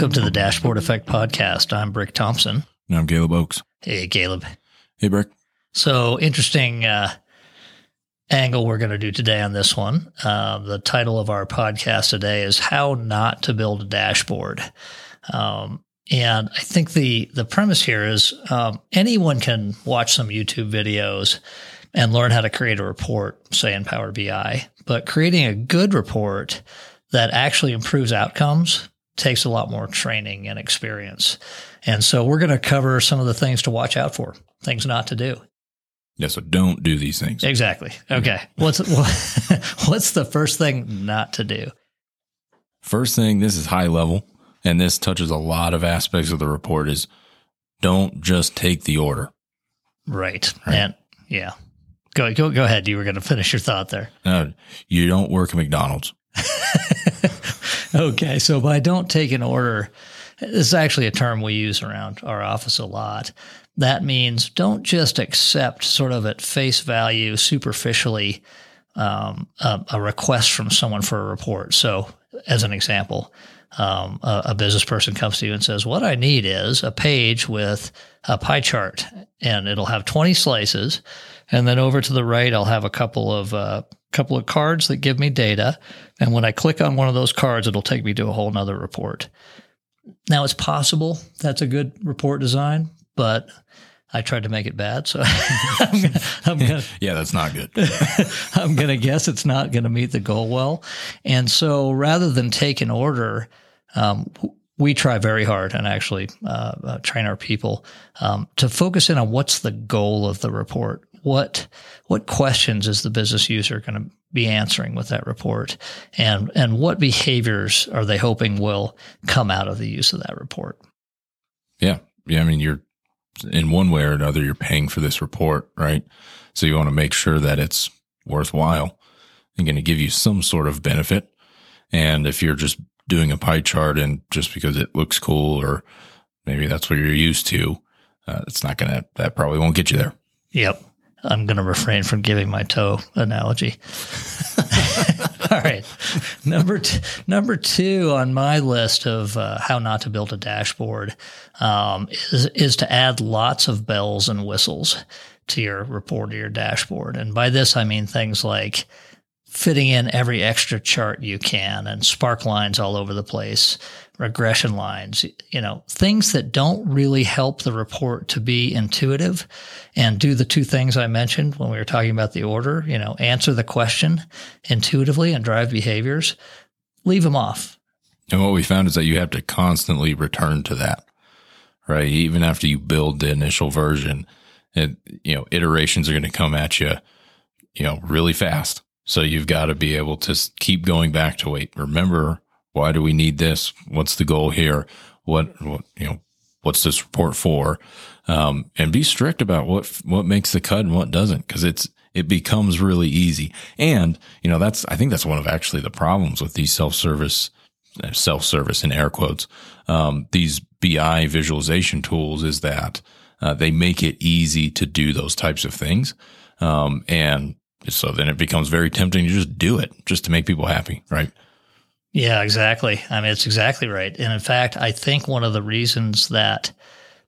Welcome to the Dashboard Effect Podcast. I'm Brick Thompson. And I'm Caleb Ochs. Hey, Caleb. Hey, Brick. So, interesting uh, angle we're going to do today on this one. Uh, the title of our podcast today is How Not to Build a Dashboard. Um, and I think the, the premise here is um, anyone can watch some YouTube videos and learn how to create a report, say in Power BI. But creating a good report that actually improves outcomes takes a lot more training and experience. And so we're going to cover some of the things to watch out for, things not to do. Yeah, so don't do these things. Exactly. Okay. What's what's the first thing not to do? First thing, this is high level, and this touches a lot of aspects of the report is don't just take the order. Right. right. And yeah. Go go go ahead. You were going to finish your thought there. No, you don't work at McDonald's. okay, so by don't take an order, this is actually a term we use around our office a lot. That means don't just accept sort of at face value, superficially, um, a, a, request from someone for a report. So, as an example, um, a, a, business person comes to you and says, What I need is a page with a pie chart, and it'll have 20 slices. And then over to the right, I'll have a couple of uh, couple of cards that give me data. And when I click on one of those cards, it'll take me to a whole nother report. Now it's possible that's a good report design, but I tried to make it bad. So I'm gonna, I'm gonna yeah, that's not good. I'm going to guess it's not going to meet the goal well. And so rather than take an order, um, we try very hard and actually uh, uh, train our people um, to focus in on what's the goal of the report what what questions is the business user going to be answering with that report? And and what behaviors are they hoping will come out of the use of that report? Yeah. Yeah i mean you're in one way or another you're paying for this report right? So you want to make sure that it's worthwhile and going to give you some sort of benefit. And if you're just doing a pie chart and just because it looks cool or maybe that's what you're used to uh, it's not gonna that probably won't get you there. Yep I'm going to refrain from giving my toe analogy. All right. Number t- number two on my list of uh, how not to build a dashboard um, is is to add lots of bells and whistles to your report or your dashboard. And by this I mean things like fitting in every extra chart you can and spark lines all over the place, regression lines, you know, things that don't really help the report to be intuitive and do the two things I mentioned when we were talking about the order, you know, answer the question intuitively and drive behaviors, leave them off. And what we found is that you have to constantly return to that, right? Even after you build the initial version, and, you know, iterations are going to come at you, you know, really fast so you've got to be able to keep going back to wait. Remember, why do we need this? What's the goal here? What, what you know, what's this report for? Um, and be strict about what what makes the cut and what doesn't, because it's it becomes really easy. And you know, that's I think that's one of actually the problems with these self service uh, self service in air quotes um, these BI visualization tools is that uh, they make it easy to do those types of things. Um, and so then it becomes very tempting to just do it just to make people happy, right? Yeah, exactly. I mean, it's exactly right. And in fact, I think one of the reasons that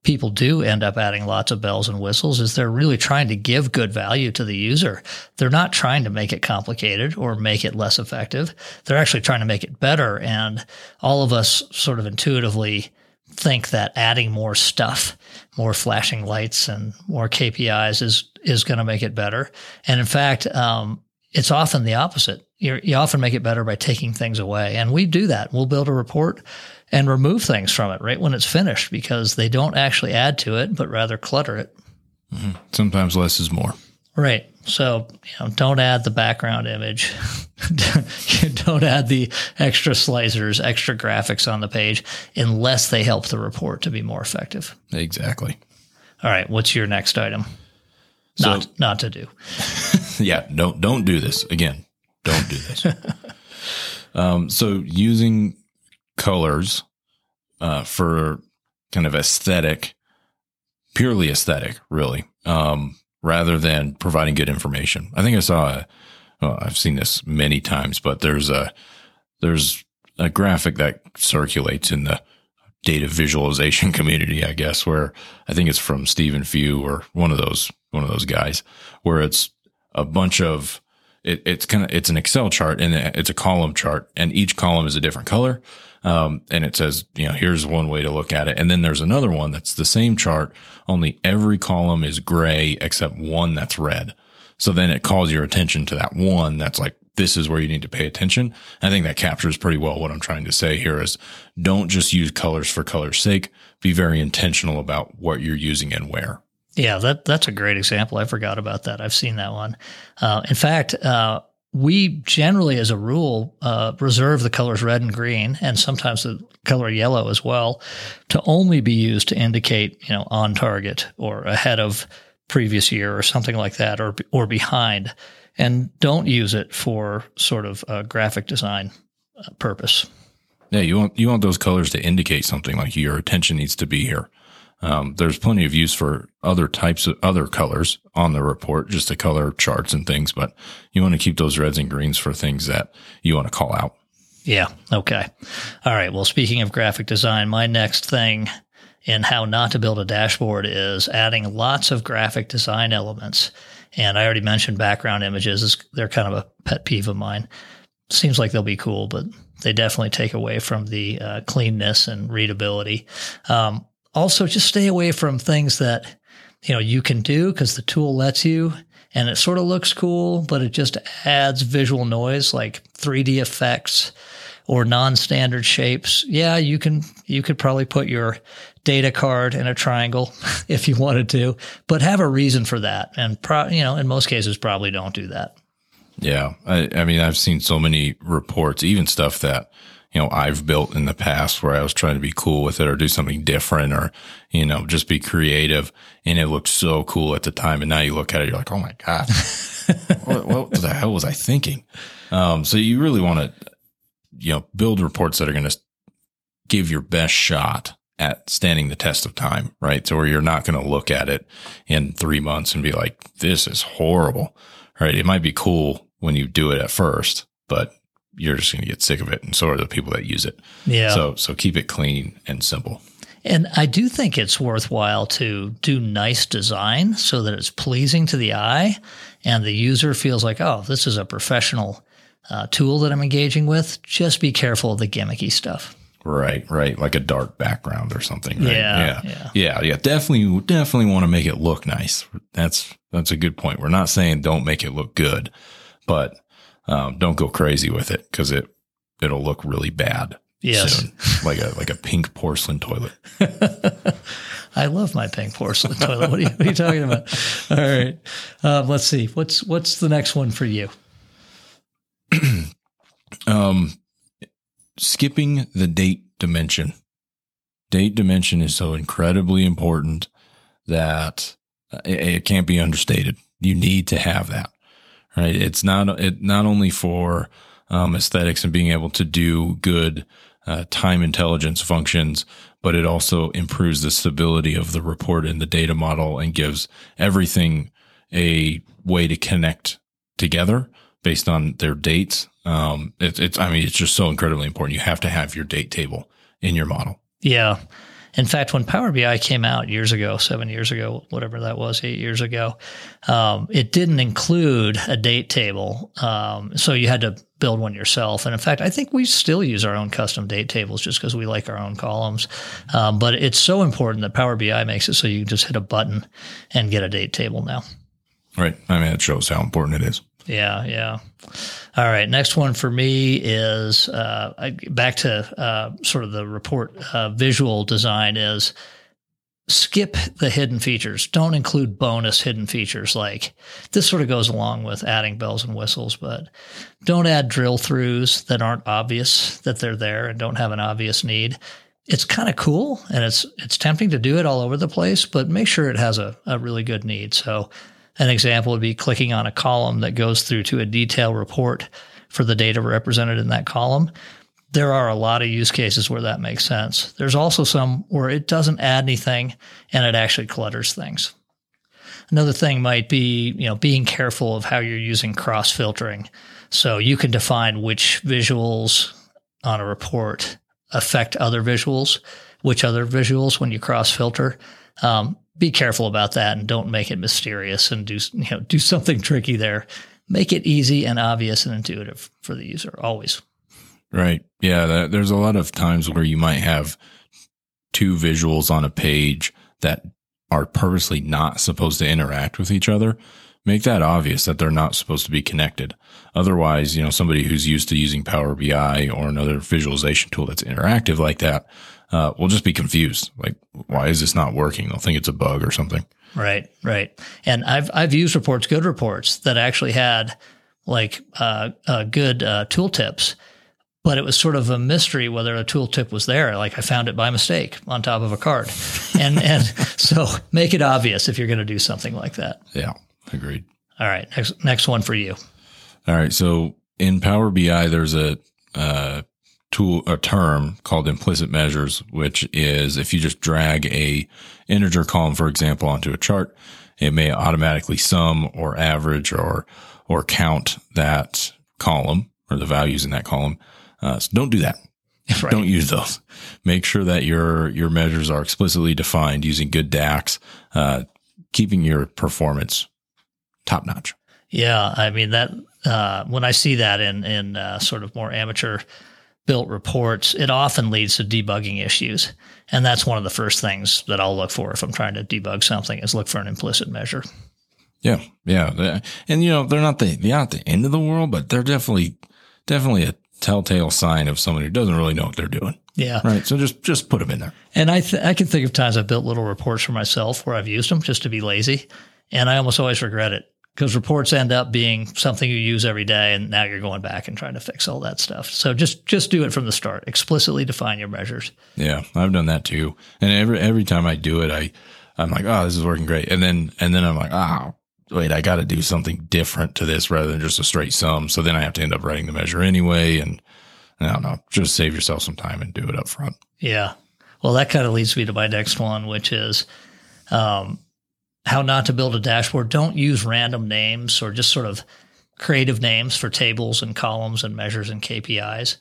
people do end up adding lots of bells and whistles is they're really trying to give good value to the user. They're not trying to make it complicated or make it less effective. They're actually trying to make it better. And all of us sort of intuitively think that adding more stuff, more flashing lights and more KPIs is is going to make it better. And in fact, um, it's often the opposite. You're, you often make it better by taking things away, and we do that. We'll build a report and remove things from it right when it's finished because they don't actually add to it, but rather clutter it. Mm-hmm. Sometimes less is more. Right. So, you know, don't add the background image. don't add the extra slicers, extra graphics on the page unless they help the report to be more effective. Exactly. All right. What's your next item? Not, not to do. yeah. Don't, don't do this again. Don't do this. um, so using colors, uh, for kind of aesthetic, purely aesthetic, really. Um, rather than providing good information. I think I saw a, well, I've seen this many times, but there's a, there's a graphic that circulates in the data visualization community, I guess, where I think it's from Stephen Few or one of those one of those guys, where it's a bunch of it, it's kind of it's an Excel chart and it's a column chart, and each column is a different color. Um, and it says, you know, here's one way to look at it. And then there's another one that's the same chart, only every column is gray except one that's red. So then it calls your attention to that one that's like, this is where you need to pay attention. I think that captures pretty well what I'm trying to say here is don't just use colors for color's sake. Be very intentional about what you're using and where. Yeah, that that's a great example. I forgot about that. I've seen that one. Uh, in fact, uh, we generally, as a rule, uh, reserve the colors red and green, and sometimes the color yellow as well, to only be used to indicate, you know, on target or ahead of previous year or something like that, or or behind, and don't use it for sort of a graphic design uh, purpose. Yeah, you want you want those colors to indicate something like your attention needs to be here. Um, there's plenty of use for other types of other colors on the report, just to color charts and things, but you want to keep those reds and greens for things that you want to call out. Yeah. Okay. All right. Well, speaking of graphic design, my next thing in how not to build a dashboard is adding lots of graphic design elements. And I already mentioned background images. They're kind of a pet peeve of mine. Seems like they'll be cool, but they definitely take away from the uh, cleanness and readability. Um, also, just stay away from things that you know you can do because the tool lets you, and it sort of looks cool, but it just adds visual noise like 3D effects or non-standard shapes. Yeah, you can you could probably put your data card in a triangle if you wanted to, but have a reason for that. And pro, you know, in most cases, probably don't do that. Yeah, I, I mean, I've seen so many reports, even stuff that you know, I've built in the past where I was trying to be cool with it or do something different or, you know, just be creative. And it looked so cool at the time. And now you look at it, you're like, oh my God, what, what, the hell was I thinking? Um, so you really want to, you know, build reports that are going to give your best shot at standing the test of time, right? So where you're not going to look at it in three months and be like, this is horrible, right? It might be cool when you do it at first, but you're just going to get sick of it, and so are the people that use it. Yeah. So so keep it clean and simple. And I do think it's worthwhile to do nice design so that it's pleasing to the eye, and the user feels like, oh, this is a professional uh, tool that I'm engaging with. Just be careful of the gimmicky stuff. Right, right, like a dark background or something. Right? Yeah, yeah, yeah, yeah. Definitely, definitely want to make it look nice. That's that's a good point. We're not saying don't make it look good, but um, don't go crazy with it because it it'll look really bad. Yes, soon. like a like a pink porcelain toilet. I love my pink porcelain toilet. What are, you, what are you, talking about? All right, um, let's see. What's what's the next one for you? um, skipping the date dimension. Date dimension is so incredibly important that it, it can't be understated. You need to have that right? It's not it not only for um, aesthetics and being able to do good uh, time intelligence functions, but it also improves the stability of the report and the data model and gives everything a way to connect together based on their dates. Um, it, it's I mean it's just so incredibly important. You have to have your date table in your model. Yeah. In fact, when Power BI came out years ago, seven years ago, whatever that was, eight years ago, um, it didn't include a date table. Um, so you had to build one yourself. And in fact, I think we still use our own custom date tables just because we like our own columns. Um, but it's so important that Power BI makes it so you can just hit a button and get a date table now. Right. I mean, it shows how important it is. Yeah, yeah. All right. Next one for me is uh, back to uh, sort of the report uh, visual design is skip the hidden features. Don't include bonus hidden features. Like this sort of goes along with adding bells and whistles, but don't add drill throughs that aren't obvious that they're there and don't have an obvious need. It's kind of cool and it's it's tempting to do it all over the place, but make sure it has a, a really good need. So an example would be clicking on a column that goes through to a detailed report for the data represented in that column. There are a lot of use cases where that makes sense. There's also some where it doesn't add anything and it actually clutters things. Another thing might be, you know, being careful of how you're using cross filtering. So you can define which visuals on a report affect other visuals which other visuals when you cross filter. Um, be careful about that and don't make it mysterious and do you know do something tricky there. Make it easy and obvious and intuitive for the user always. Right. Yeah. That, there's a lot of times where you might have two visuals on a page that are purposely not supposed to interact with each other. Make that obvious that they're not supposed to be connected. Otherwise, you know, somebody who's used to using Power BI or another visualization tool that's interactive like that uh, will just be confused. Like, why is this not working? They'll think it's a bug or something. Right, right. And I've I've used reports, good reports that actually had like uh, uh, good uh, tooltips, but it was sort of a mystery whether a tooltip was there. Like I found it by mistake on top of a card, and and so make it obvious if you're going to do something like that. Yeah, agreed. All right, next next one for you. All right, so in Power BI, there's a uh, tool a term called implicit measures, which is if you just drag a integer column, for example, onto a chart, it may automatically sum or average or or count that column or the values in that column. Uh, so don't do that. Right. Don't use those. Make sure that your your measures are explicitly defined using good DAX, uh, keeping your performance top notch. Yeah, I mean that uh, when I see that in in uh, sort of more amateur built reports, it often leads to debugging issues. And that's one of the first things that I'll look for if I'm trying to debug something is look for an implicit measure. Yeah. Yeah. And you know, they're not the, they're not the end of the world, but they're definitely, definitely a telltale sign of someone who doesn't really know what they're doing. Yeah. Right. So just, just put them in there. And I, th- I can think of times I've built little reports for myself where I've used them just to be lazy. And I almost always regret it because reports end up being something you use every day and now you're going back and trying to fix all that stuff. So just just do it from the start. Explicitly define your measures. Yeah i've done that too. And every every time i do it i i'm like oh this is working great. And then and then i'm like oh wait i got to do something different to this rather than just a straight sum. So then i have to end up writing the measure anyway and i don't know just save yourself some time and do it up front. Yeah. Well that kind of leads me to my next one which is um, how not to build a dashboard. Don't use random names or just sort of creative names for tables and columns and measures and KPIs.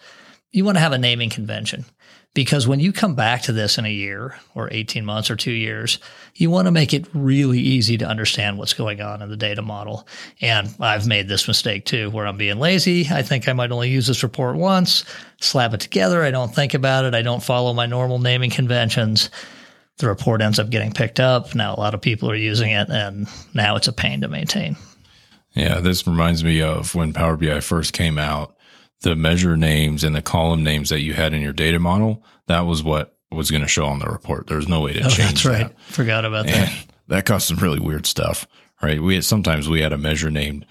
You want to have a naming convention because when you come back to this in a year or 18 months or two years, you want to make it really easy to understand what's going on in the data model. And I've made this mistake too, where I'm being lazy. I think I might only use this report once, slap it together. I don't think about it. I don't follow my normal naming conventions the report ends up getting picked up. Now a lot of people are using it, and now it's a pain to maintain. Yeah, this reminds me of when Power BI first came out. The measure names and the column names that you had in your data model, that was what was going to show on the report. There's no way to oh, change that's right. that. Forgot about and that. That caused some really weird stuff, right? We had, sometimes we had a measure named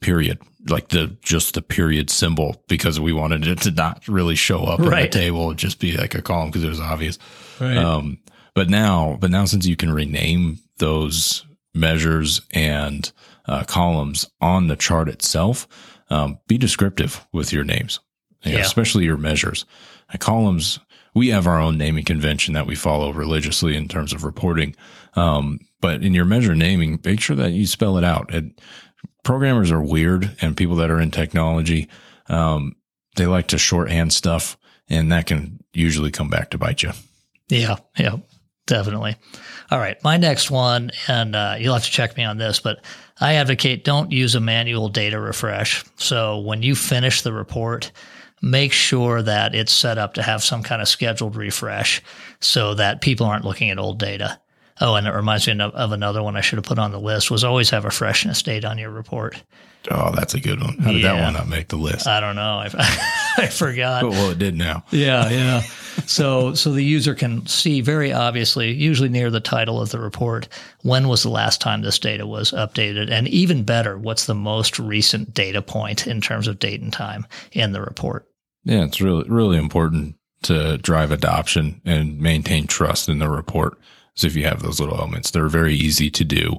period, like the just the period symbol because we wanted it to not really show up right. in the table, just be like a column because it was obvious. Right. Um, but now, but now since you can rename those measures and uh, columns on the chart itself, um, be descriptive with your names, you know, yeah. especially your measures. And columns, we have our own naming convention that we follow religiously in terms of reporting. Um, but in your measure naming, make sure that you spell it out. And programmers are weird and people that are in technology, um, they like to shorthand stuff and that can usually come back to bite you. Yeah. Yeah. Definitely. All right. My next one, and uh, you'll have to check me on this, but I advocate don't use a manual data refresh. So when you finish the report, make sure that it's set up to have some kind of scheduled refresh so that people aren't looking at old data. Oh, and it reminds me of, another one I should have put on the list was always have a freshness date on your report. Oh, that's a good one. How did yeah. that one not make the list? I don't know. I, forgot. well, it did now. Yeah, yeah. so, so the user can see very obviously, usually near the title of the report, when was the last time this data was updated, and even better, what's the most recent data point in terms of date and time in the report. Yeah, it's really really important to drive adoption and maintain trust in the report. So if you have those little elements, they're very easy to do,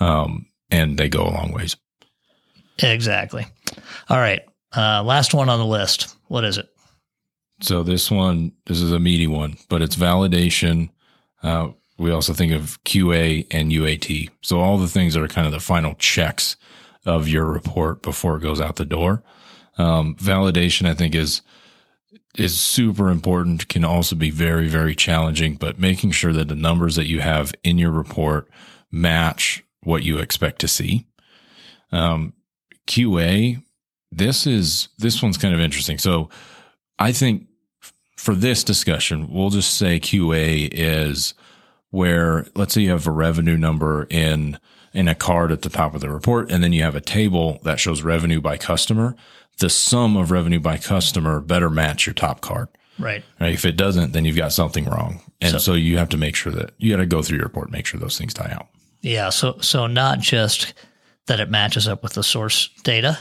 um, and they go a long ways. Exactly. All right. Uh, last one on the list. What is it? So this one, this is a meaty one, but it's validation. Uh, we also think of QA and UAT. So all the things that are kind of the final checks of your report before it goes out the door. Um, validation, I think, is is super important, can also be very, very challenging, but making sure that the numbers that you have in your report match what you expect to see. Um, QA, this is, this one's kind of interesting. So I think for this discussion, we'll just say QA is where, let's say you have a revenue number in, in a card at the top of the report, and then you have a table that shows revenue by customer. The sum of revenue by customer better match your top card. Right. Right. If it doesn't, then you've got something wrong. And so, So- you have to make sure that you got to go through your report, make sure those things tie out. Yeah. So so not just that it matches up with the source data,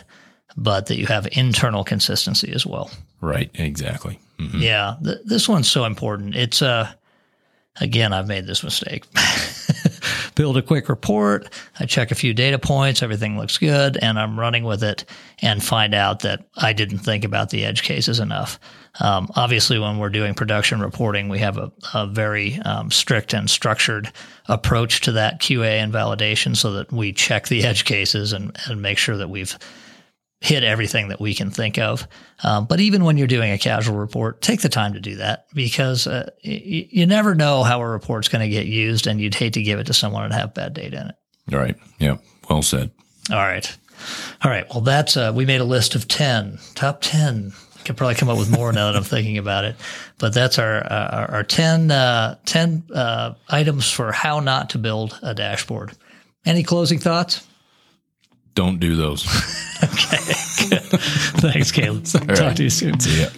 but that you have internal consistency as well. Right. Exactly. Mhm. Yeah. Th- this one's so important. It's uh again, I've made this mistake. Build a quick report. I check a few data points. Everything looks good, and I'm running with it, and find out that I didn't think about the edge cases enough. Um, obviously, when we're doing production reporting, we have a, a very um, strict and structured approach to that QA and validation, so that we check the edge cases and, and make sure that we've hit everything that we can think of. Um, but even when you're doing a casual report, take the time to do that because uh, y- you never know how a report's going to get used, and you'd hate to give it to someone and have bad data in it. All right. Yeah. Well said. All right, all right. Well, that's uh, we made a list of ten, top ten. Could probably come up with more now that I'm thinking about it, but that's our uh, our, our 10, uh, 10 uh, items for how not to build a dashboard. Any closing thoughts? Don't do those. okay. Thanks, Caleb. All Talk right. to you soon. See ya.